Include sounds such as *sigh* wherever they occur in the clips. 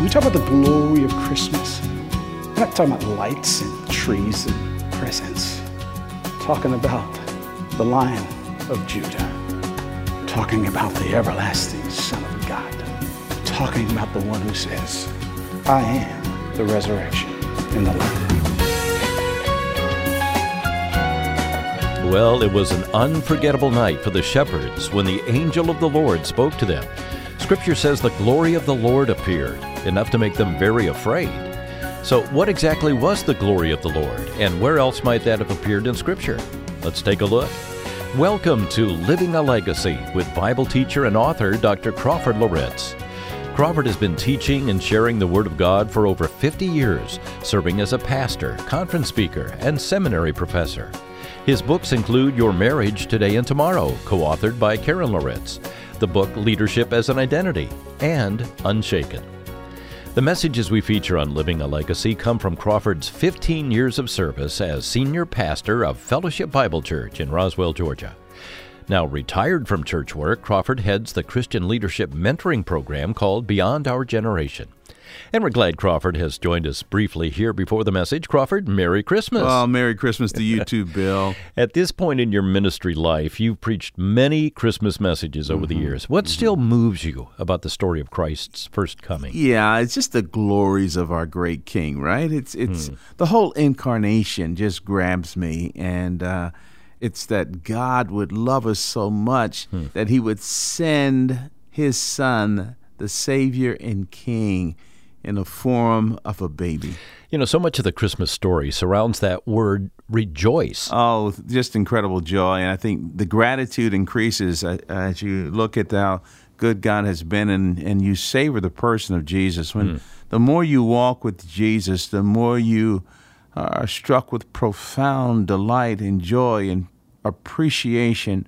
We talk about the glory of Christmas, we're not talking about lights and trees and presents. We're talking about the Lion of Judah. We're talking about the everlasting Son of God. We're talking about the one who says, I am the resurrection and the life. Well, it was an unforgettable night for the shepherds when the angel of the Lord spoke to them. Scripture says the glory of the Lord appeared, enough to make them very afraid. So, what exactly was the glory of the Lord, and where else might that have appeared in Scripture? Let's take a look. Welcome to Living a Legacy with Bible teacher and author Dr. Crawford Loritts. Crawford has been teaching and sharing the Word of God for over 50 years, serving as a pastor, conference speaker, and seminary professor. His books include Your Marriage Today and Tomorrow, co authored by Karen Loritts, the book Leadership as an Identity, and Unshaken. The messages we feature on Living a Legacy come from Crawford's 15 years of service as senior pastor of Fellowship Bible Church in Roswell, Georgia. Now retired from church work, Crawford heads the Christian leadership mentoring program called Beyond Our Generation. And we're glad Crawford has joined us briefly here before the message. Crawford, Merry Christmas. Well, Merry Christmas to you *laughs* too, Bill. At this point in your ministry life, you've preached many Christmas messages over mm-hmm. the years. What mm-hmm. still moves you about the story of Christ's first coming? Yeah, it's just the glories of our great King, right? It's it's hmm. the whole incarnation just grabs me, and uh, it's that God would love us so much hmm. that He would send His Son, the Savior and King in the form of a baby. You know, so much of the Christmas story surrounds that word rejoice. Oh, just incredible joy. And I think the gratitude increases as you look at how good God has been and, and you savor the person of Jesus. When mm. the more you walk with Jesus, the more you are struck with profound delight and joy and appreciation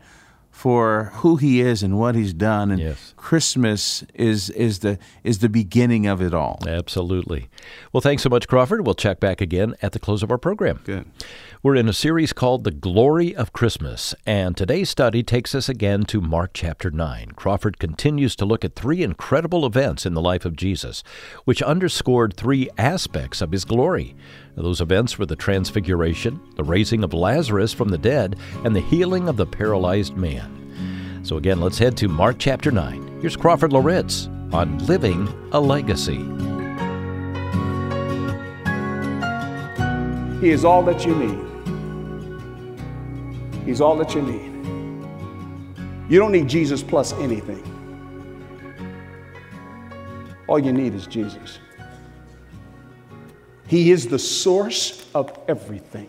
for who he is and what he's done and yes. Christmas is is the is the beginning of it all. Absolutely. Well, thanks so much Crawford. We'll check back again at the close of our program. Good. We're in a series called The Glory of Christmas, and today's study takes us again to Mark chapter 9. Crawford continues to look at three incredible events in the life of Jesus, which underscored three aspects of his glory. Those events were the transfiguration, the raising of Lazarus from the dead, and the healing of the paralyzed man. So again, let's head to Mark chapter 9. Here's Crawford Loritts on Living a Legacy. He is all that you need. He's all that you need. You don't need Jesus plus anything. All you need is Jesus. He is the source of everything.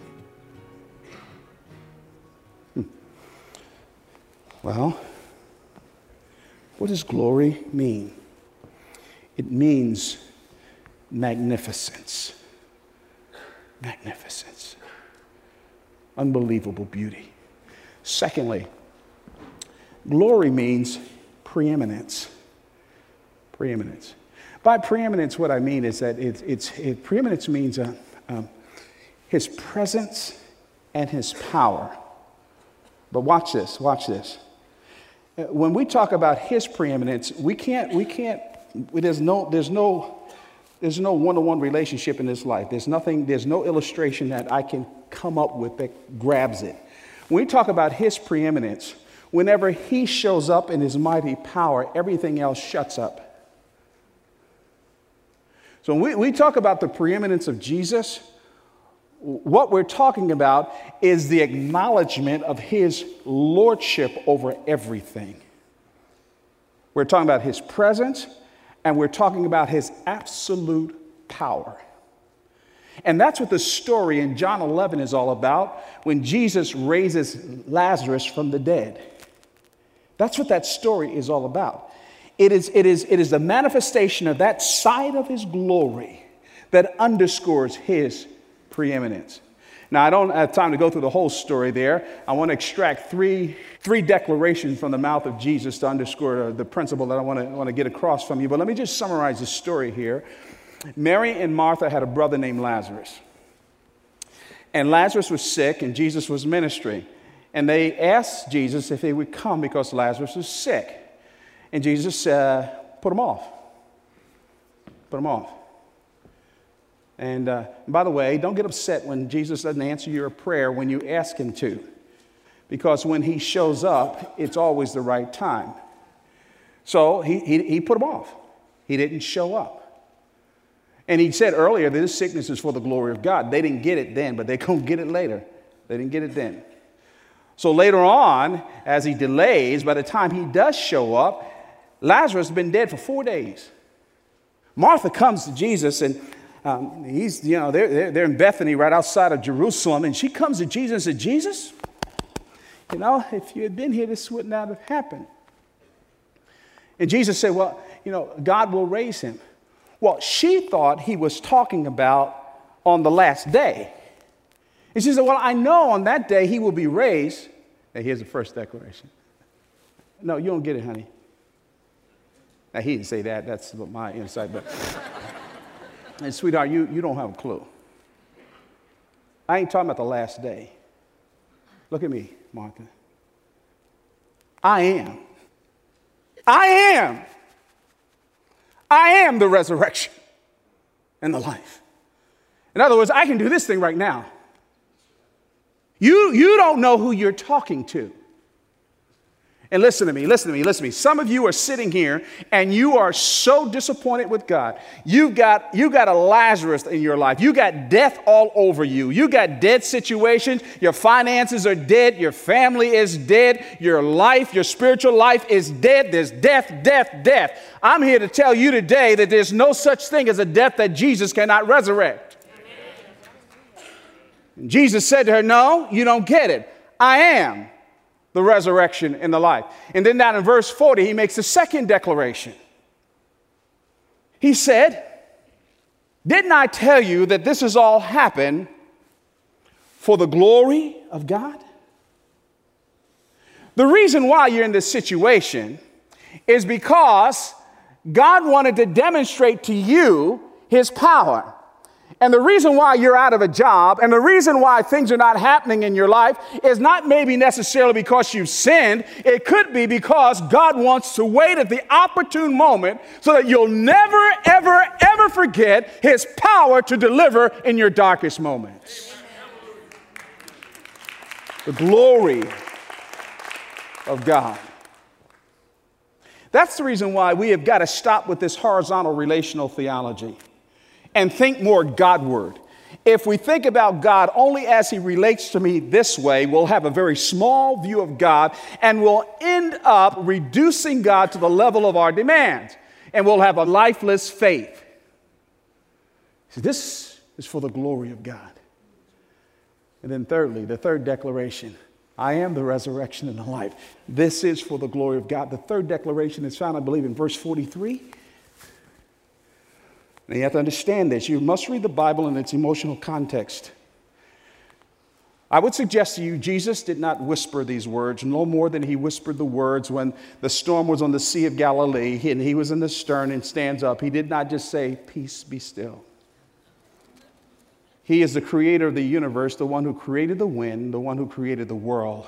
Hmm. Well, what does glory mean? It means magnificence. Magnificence. Unbelievable beauty. Secondly, glory means preeminence. Preeminence. By preeminence, what I mean is that it's, it's it, preeminence means uh, um, his presence and his power. But watch this, watch this. Uh, when we talk about his preeminence, we can't, we can't, there's no, there's no, there's no one-to-one relationship in this life. There's nothing, there's no illustration that I can come up with that grabs it. When we talk about his preeminence, whenever he shows up in his mighty power, everything else shuts up. So when we, we talk about the preeminence of Jesus, what we're talking about is the acknowledgement of his lordship over everything. We're talking about his presence and we're talking about his absolute power. And that's what the story in John 11 is all about when Jesus raises Lazarus from the dead. That's what that story is all about. It is, it is, it is the manifestation of that side of his glory that underscores his preeminence. Now, I don't have time to go through the whole story there. I want to extract three, three declarations from the mouth of Jesus to underscore the principle that I want to, want to get across from you. But let me just summarize the story here. Mary and Martha had a brother named Lazarus. And Lazarus was sick, and Jesus was ministering. And they asked Jesus if he would come because Lazarus was sick. And Jesus uh, put him off. put them off. And uh, by the way, don't get upset when Jesus doesn't answer your prayer when you ask him to, because when he shows up, it's always the right time. So he, he, he put them off. He didn't show up. And he said earlier that this sickness is for the glory of God. They didn't get it then, but they're going to get it later. They didn't get it then. So later on, as he delays, by the time he does show up, Lazarus has been dead for four days. Martha comes to Jesus and um, he's, you know, they're, they're, in Bethany right outside of Jerusalem, and she comes to Jesus and says, Jesus, you know, if you had been here, this would not have happened. And Jesus said, Well, you know, God will raise him. Well, she thought he was talking about on the last day. And she said, Well, I know on that day he will be raised. And here's the first declaration. No, you don't get it, honey. Now, he didn't say that. That's my insight. But, *laughs* and sweetheart, you, you don't have a clue. I ain't talking about the last day. Look at me, Martha. I am. I am. I am the resurrection and the life. In other words, I can do this thing right now. You, you don't know who you're talking to. And listen to me, listen to me, listen to me. Some of you are sitting here and you are so disappointed with God. You've got, you've got a Lazarus in your life. You got death all over you. You got dead situations. Your finances are dead. Your family is dead. Your life, your spiritual life is dead. There's death, death, death. I'm here to tell you today that there's no such thing as a death that Jesus cannot resurrect. Jesus said to her, No, you don't get it. I am the resurrection and the life. And then down in verse 40, he makes a second declaration. He said, Didn't I tell you that this has all happened for the glory of God? The reason why you're in this situation is because God wanted to demonstrate to you his power. And the reason why you're out of a job and the reason why things are not happening in your life is not maybe necessarily because you've sinned. It could be because God wants to wait at the opportune moment so that you'll never, ever, ever forget His power to deliver in your darkest moments. The glory of God. That's the reason why we have got to stop with this horizontal relational theology and think more Godward. If we think about God only as He relates to me this way, we'll have a very small view of God and we'll end up reducing God to the level of our demands and we'll have a lifeless faith. So this is for the glory of God. And then, thirdly, the third declaration I am the resurrection and the life. This is for the glory of God. The third declaration is found, I believe, in verse 43. And you have to understand this. You must read the Bible in its emotional context. I would suggest to you, Jesus did not whisper these words, no more than he whispered the words when the storm was on the Sea of Galilee and he was in the stern and stands up. He did not just say, Peace, be still. He is the creator of the universe, the one who created the wind, the one who created the world.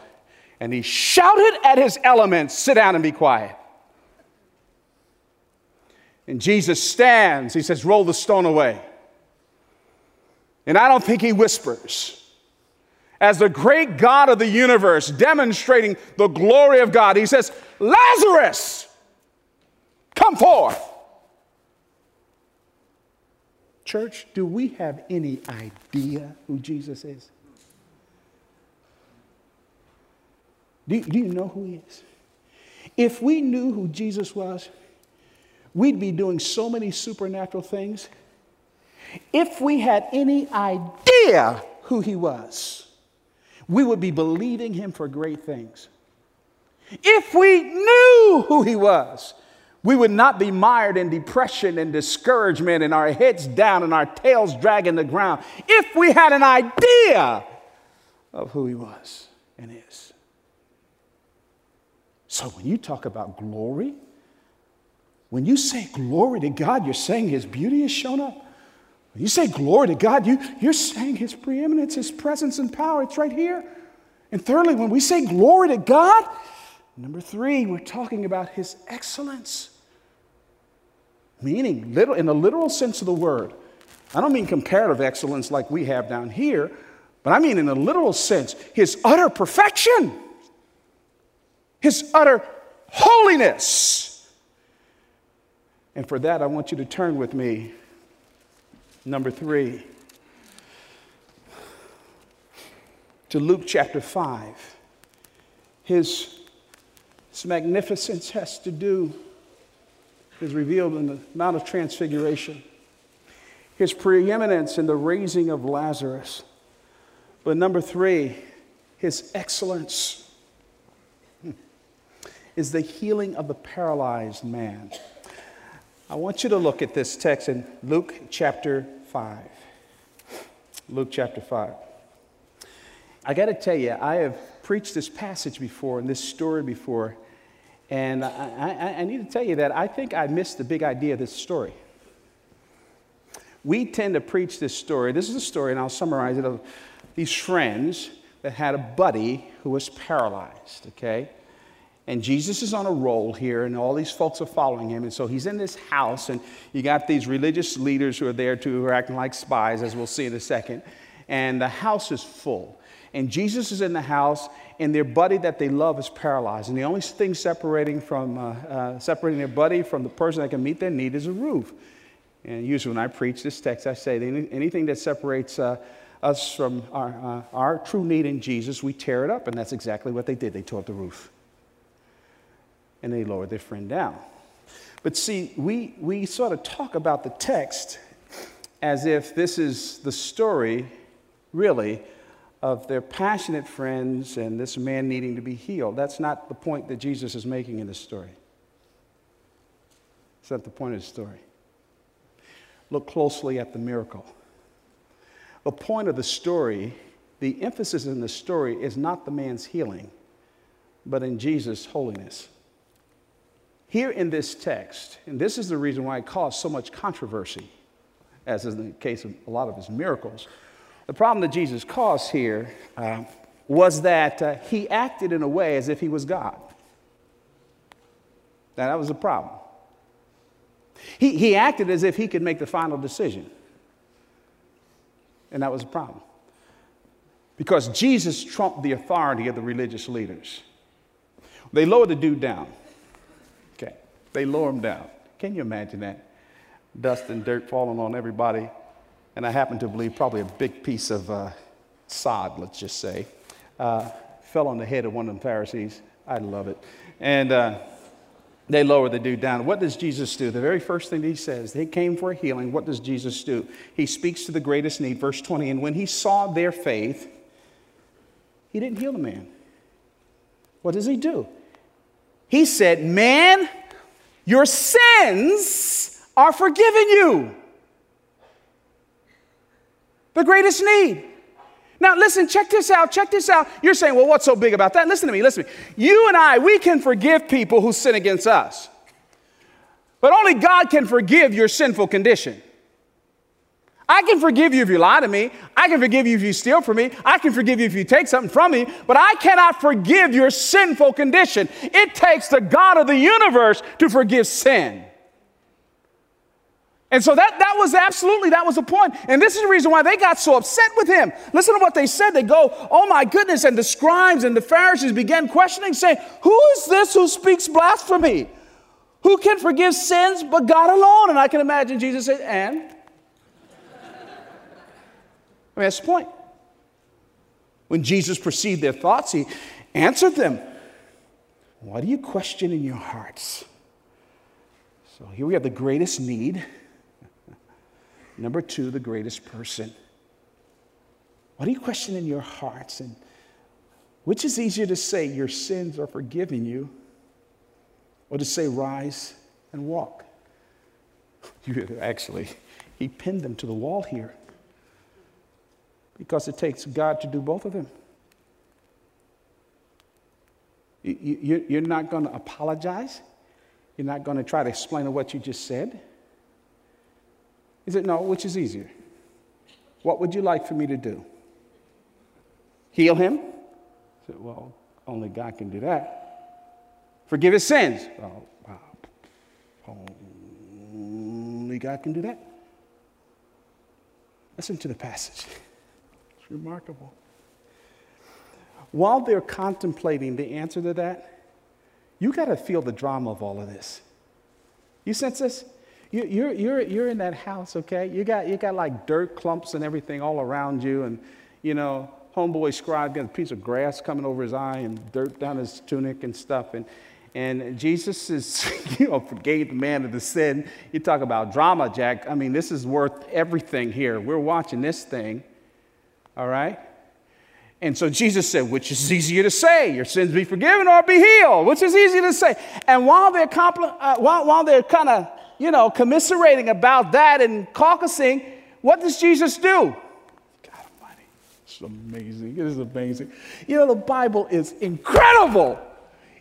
And he shouted at his elements, Sit down and be quiet. And Jesus stands. He says, Roll the stone away. And I don't think he whispers. As the great God of the universe demonstrating the glory of God, he says, Lazarus, come forth. Church, do we have any idea who Jesus is? Do, do you know who he is? If we knew who Jesus was, we'd be doing so many supernatural things. If we had any idea who he was, we would be believing him for great things. If we knew who he was, we would not be mired in depression and discouragement and our heads down and our tails dragging the ground. If we had an idea of who he was and is. So when you talk about glory, when you say glory to God, you're saying His beauty has shown up. When you say glory to God, you, you're saying His preeminence, His presence and power. It's right here. And thirdly, when we say glory to God, number three, we're talking about His excellence. meaning little, in the literal sense of the word. I don't mean comparative excellence like we have down here, but I mean in the literal sense, his utter perfection, his utter holiness. And for that, I want you to turn with me, number three, to Luke chapter 5. His, his magnificence has to do, is revealed in the Mount of Transfiguration. His preeminence in the raising of Lazarus. But number three, his excellence hmm, is the healing of the paralyzed man. I want you to look at this text in Luke chapter 5. Luke chapter 5. I got to tell you, I have preached this passage before and this story before, and I, I, I, need to tell you that I think I missed the big idea of this story. We tend to preach this story. This is a story, and I'll summarize it, of these friends that had a buddy who was paralyzed, okay? And Jesus is on a roll here, and all these folks are following him. And so he's in this house, and you got these religious leaders who are there too, who are acting like spies, as we'll see in a second. And the house is full. And Jesus is in the house, and their buddy that they love is paralyzed. And the only thing separating, from, uh, uh, separating their buddy from the person that can meet their need is a roof. And usually when I preach this text, I say anything that separates uh, us from our, uh, our true need in Jesus, we tear it up. And that's exactly what they did. They tore up the roof and they lower their friend down. But see, we, we sort of talk about the text as if this is the story, really, of their passionate friends and this man needing to be healed. That's not the point that Jesus is making in this story. It's not the point of the story. Look closely at the miracle. The point of the story, the emphasis in the story is not the man's healing, but in Jesus' holiness. Here in this text, and this is the reason why it caused so much controversy, as in the case of a lot of his miracles, the problem that Jesus caused here uh, was that uh, he acted in a way as if he was God. Now, that was a problem. He, he acted as if he could make the final decision. And that was a problem. Because Jesus trumped the authority of the religious leaders. They lowered the dude down. They lower him down. Can you imagine that? Dust and dirt falling on everybody. And I happen to believe probably a big piece of uh, sod, let's just say, uh, fell on the head of one of the Pharisees. I love it. And uh, they lower the dude down. What does Jesus do? The very first thing he says, they came for a healing. What does Jesus do? He speaks to the greatest need, verse 20. And when he saw their faith, he didn't heal the man. What does he do? He said, Man, your sins are forgiven you. The greatest need. Now, listen, check this out, check this out. You're saying, well, what's so big about that? Listen to me, listen to me. You and I, we can forgive people who sin against us, but only God can forgive your sinful condition. I can forgive you if you lie to me. I can forgive you if you steal from me. I can forgive you if you take something from me. But I cannot forgive your sinful condition. It takes the God of the universe to forgive sin. And so that, that was absolutely, that was the point. And this is the reason why they got so upset with him. Listen to what they said. They go, oh my goodness. And the scribes and the Pharisees began questioning, saying, who is this who speaks blasphemy? Who can forgive sins but God alone? And I can imagine Jesus said, and I mean, that's the point. When Jesus perceived their thoughts, he answered them. What do you question in your hearts? So here we have the greatest need. *laughs* Number two, the greatest person. What do you question in your hearts? And which is easier to say, your sins are forgiven you, or to say, rise and walk? *laughs* You actually, he pinned them to the wall here because it takes God to do both of them. You're not going to apologize. You're not going to try to explain what you just said. He said, No, which is easier? What would you like for me to do? Heal him? I said, Well, only God can do that. Forgive his sins? Oh, wow. Believe God can do that? Listen to the passage. Remarkable. While they're contemplating the answer to that, you got to feel the drama of all of this. You sense this? You, are you're, you're in that house, okay? You got, you got like dirt clumps and everything all around you, and, you know, homeboy scribe got a piece of grass coming over his eye and dirt down his tunic and stuff. And, and Jesus is, *laughs* you know, forgave the man of the sin. You talk about drama, Jack. I mean, this is worth everything here. We're watching this thing, all right? And so Jesus said, which is easier to say, your sins be forgiven or be healed, which is easier to say. And while they're, compl- uh, while, while they're kind of, you know, commiserating about that and caucusing, what does Jesus do? God Almighty, it's amazing. It is amazing. You know, the Bible is incredible.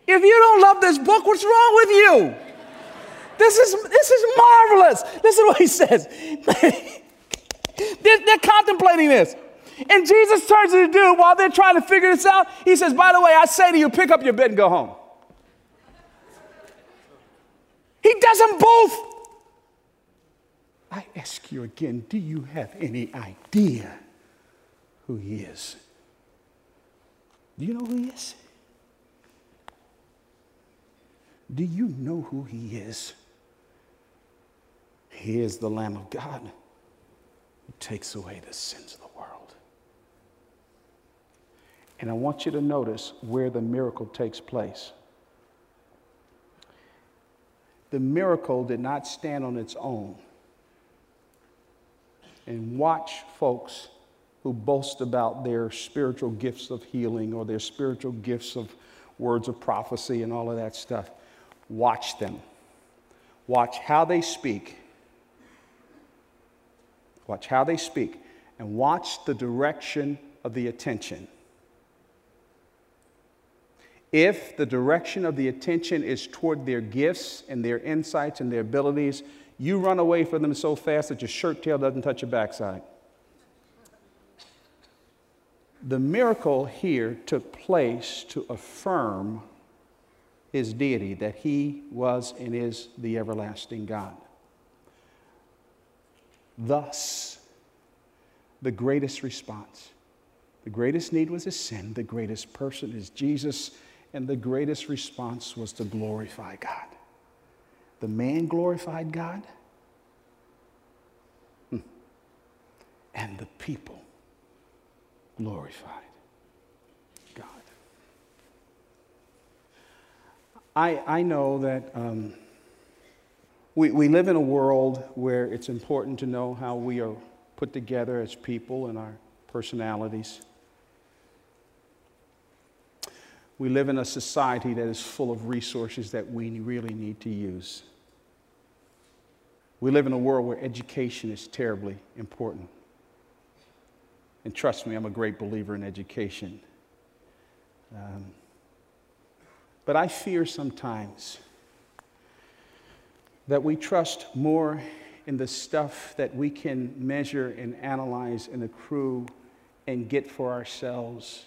If you don't love this book, what's wrong with you? This is, this is marvelous. This is what he says. *laughs* they're, they're contemplating this. And Jesus turns to the dude while they're trying to figure this out. He says, By the way, I say to you, pick up your bed and go home. He does them both. I ask you again do you have any idea who he is? Do you know who he is? Do you know who he is? He is the Lamb of God who takes away the sins of the world. And I want you to notice where the miracle takes place. The miracle did not stand on its own. And watch folks who boast about their spiritual gifts of healing or their spiritual gifts of words of prophecy and all of that stuff. Watch them. Watch how they speak. Watch how they speak. And watch the direction of the attention. If the direction of the attention is toward their gifts and their insights and their abilities, you run away from them so fast that your shirt tail doesn't touch your backside. The miracle here took place to affirm his deity, that he was and is the everlasting God. Thus, the greatest response. The greatest need was his sin, the greatest person is Jesus, and the greatest response was to glorify God. The man glorified God, hmm. and the people glorified God. I, I know that um, we, we live in a world where it's important to know how we are put together as people and our personalities. We live in a society that is full of resources that we really need to use. We live in a world where education is terribly important. And trust me, I'm a great believer in education. Um, but I fear sometimes that we trust more in the stuff that we can measure and analyze and accrue and get for ourselves.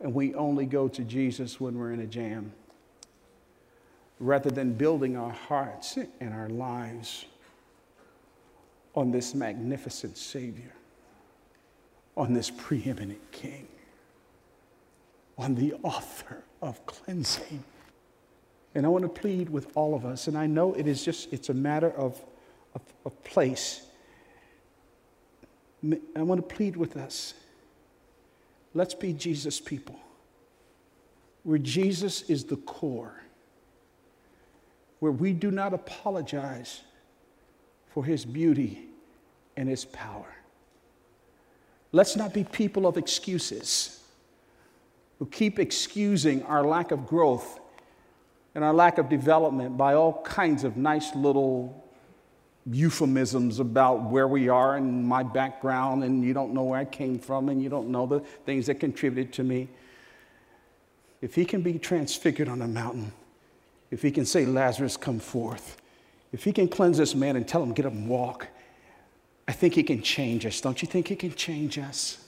And we only go to Jesus when we're in a jam, rather than building our hearts and our lives on this magnificent Savior, on this preeminent King on the author of cleansing. And I want to plead with all of us, and I know it is just, it's a matter of, of, of place. I want to plead with us. Let's be Jesus people, where Jesus is the core, where we do not apologize for his beauty and his power. Let's not be people of excuses who keep excusing our lack of growth and our lack of development by all kinds of nice little euphemisms about where we are and my background, and you don't know where I came from, and you don't know the things that contributed to me. If he can be transfigured on a mountain, if he can say, Lazarus, come forth, if he can cleanse this man and tell him, get up and walk, I think he can change us. Don't you think he can change us?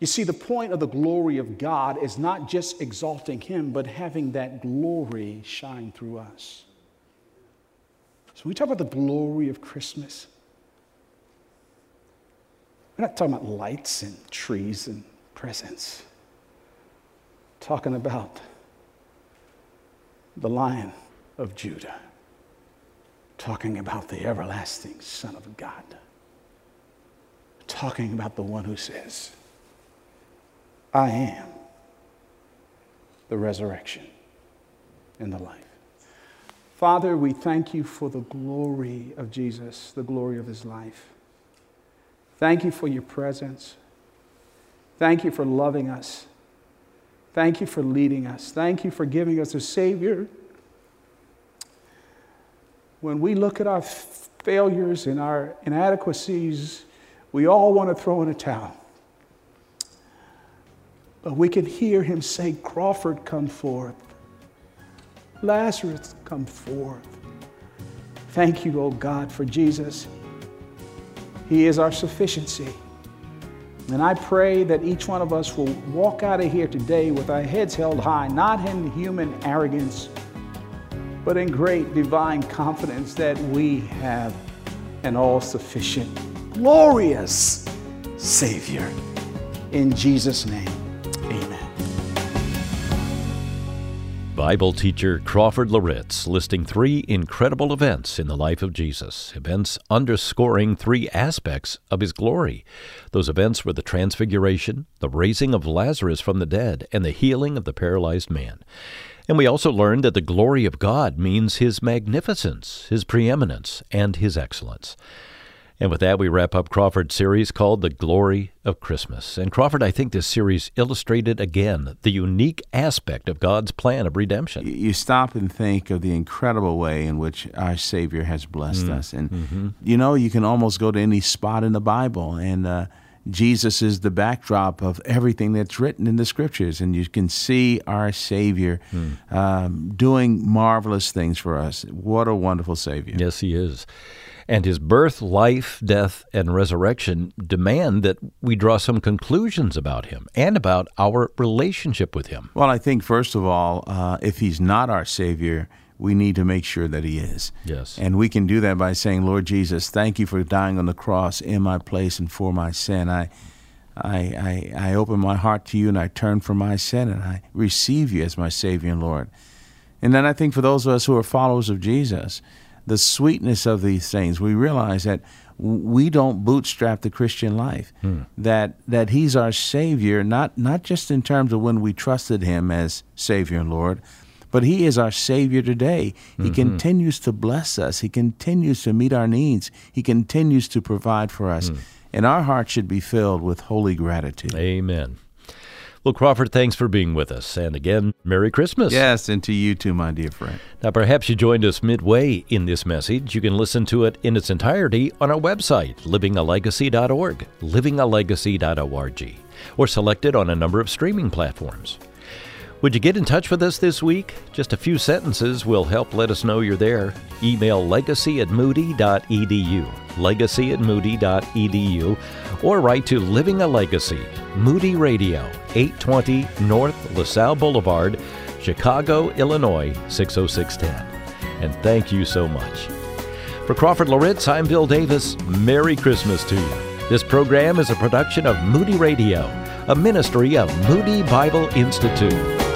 You see, the point of the glory of God is not just exalting Him, but having that glory shine through us. So we talk about the glory of Christmas. We're not talking about lights and trees and presents. We're talking about the Lion of Judah. Talking about the everlasting Son of God. Talking about the one who says, I am the resurrection and the life. Father, we thank you for the glory of Jesus, the glory of his life. Thank you for your presence. Thank you for loving us. Thank you for leading us. Thank you for giving us a Savior. When we look at our failures and our inadequacies, we all want to throw in a towel. But we can hear him say, Crawford, come forth. Lazarus, come forth. Thank you, O oh God, for Jesus. He is our sufficiency. And I pray that each one of us will walk out of here today with our heads held high, not in human arrogance, but in great divine confidence that we have an all sufficient, glorious Savior. In Jesus' name. Bible teacher Crawford Loritts listing three incredible events in the life of Jesus, events underscoring three aspects of his glory. Those events were the transfiguration, the raising of Lazarus from the dead, and the healing of the paralyzed man. And we also learned that the glory of God means his magnificence, his preeminence, and his excellence. And with that, we wrap up Crawford's series called The Glory of Christmas. And Crawford, I think this series illustrated again the unique aspect of God's plan of redemption. You stop and think of the incredible way in which our Savior has blessed mm. us. And, mm-hmm. you know, you can almost go to any spot in the Bible and, uh, Jesus is the backdrop of everything that's written in the scriptures, and you can see our Savior mm. um, doing marvelous things for us. What a wonderful Savior! Yes, He is. And his birth, life, death, and resurrection demand that we draw some conclusions about him and about our relationship with him. Well, I think, first of all, uh, if he's not our Savior, we need to make sure that he is. Yes. And we can do that by saying, Lord Jesus, thank you for dying on the cross in my place and for my sin. I, I, I, I open my heart to you and I turn from my sin and I receive you as my Savior and Lord. And then I think for those of us who are followers of Jesus, the sweetness of these things. We realize that we don't bootstrap the Christian life. Hmm. That that He's our Savior, not not just in terms of when we trusted Him as Savior and Lord, but He is our Savior today. He mm-hmm. continues to bless us. He continues to meet our needs. He continues to provide for us. Hmm. And our hearts should be filled with holy gratitude. Amen. Well, Crawford, thanks for being with us. And again, Merry Christmas. Yes, and to you too, my dear friend. Now, perhaps you joined us midway in this message. You can listen to it in its entirety on our website, livingalegacy.org, livingalegacy.org, or select it on a number of streaming platforms. Would you get in touch with us this week? Just a few sentences will help let us know you're there. Email legacy at moody.edu, legacy at moody.edu, or write to Living a Legacy, Moody Radio, 820 North LaSalle Boulevard, Chicago, Illinois, 60610. And thank you so much. For Crawford Loritts, I'm Bill Davis. Merry Christmas to you. This program is a production of Moody Radio, a ministry of Moody Bible Institute.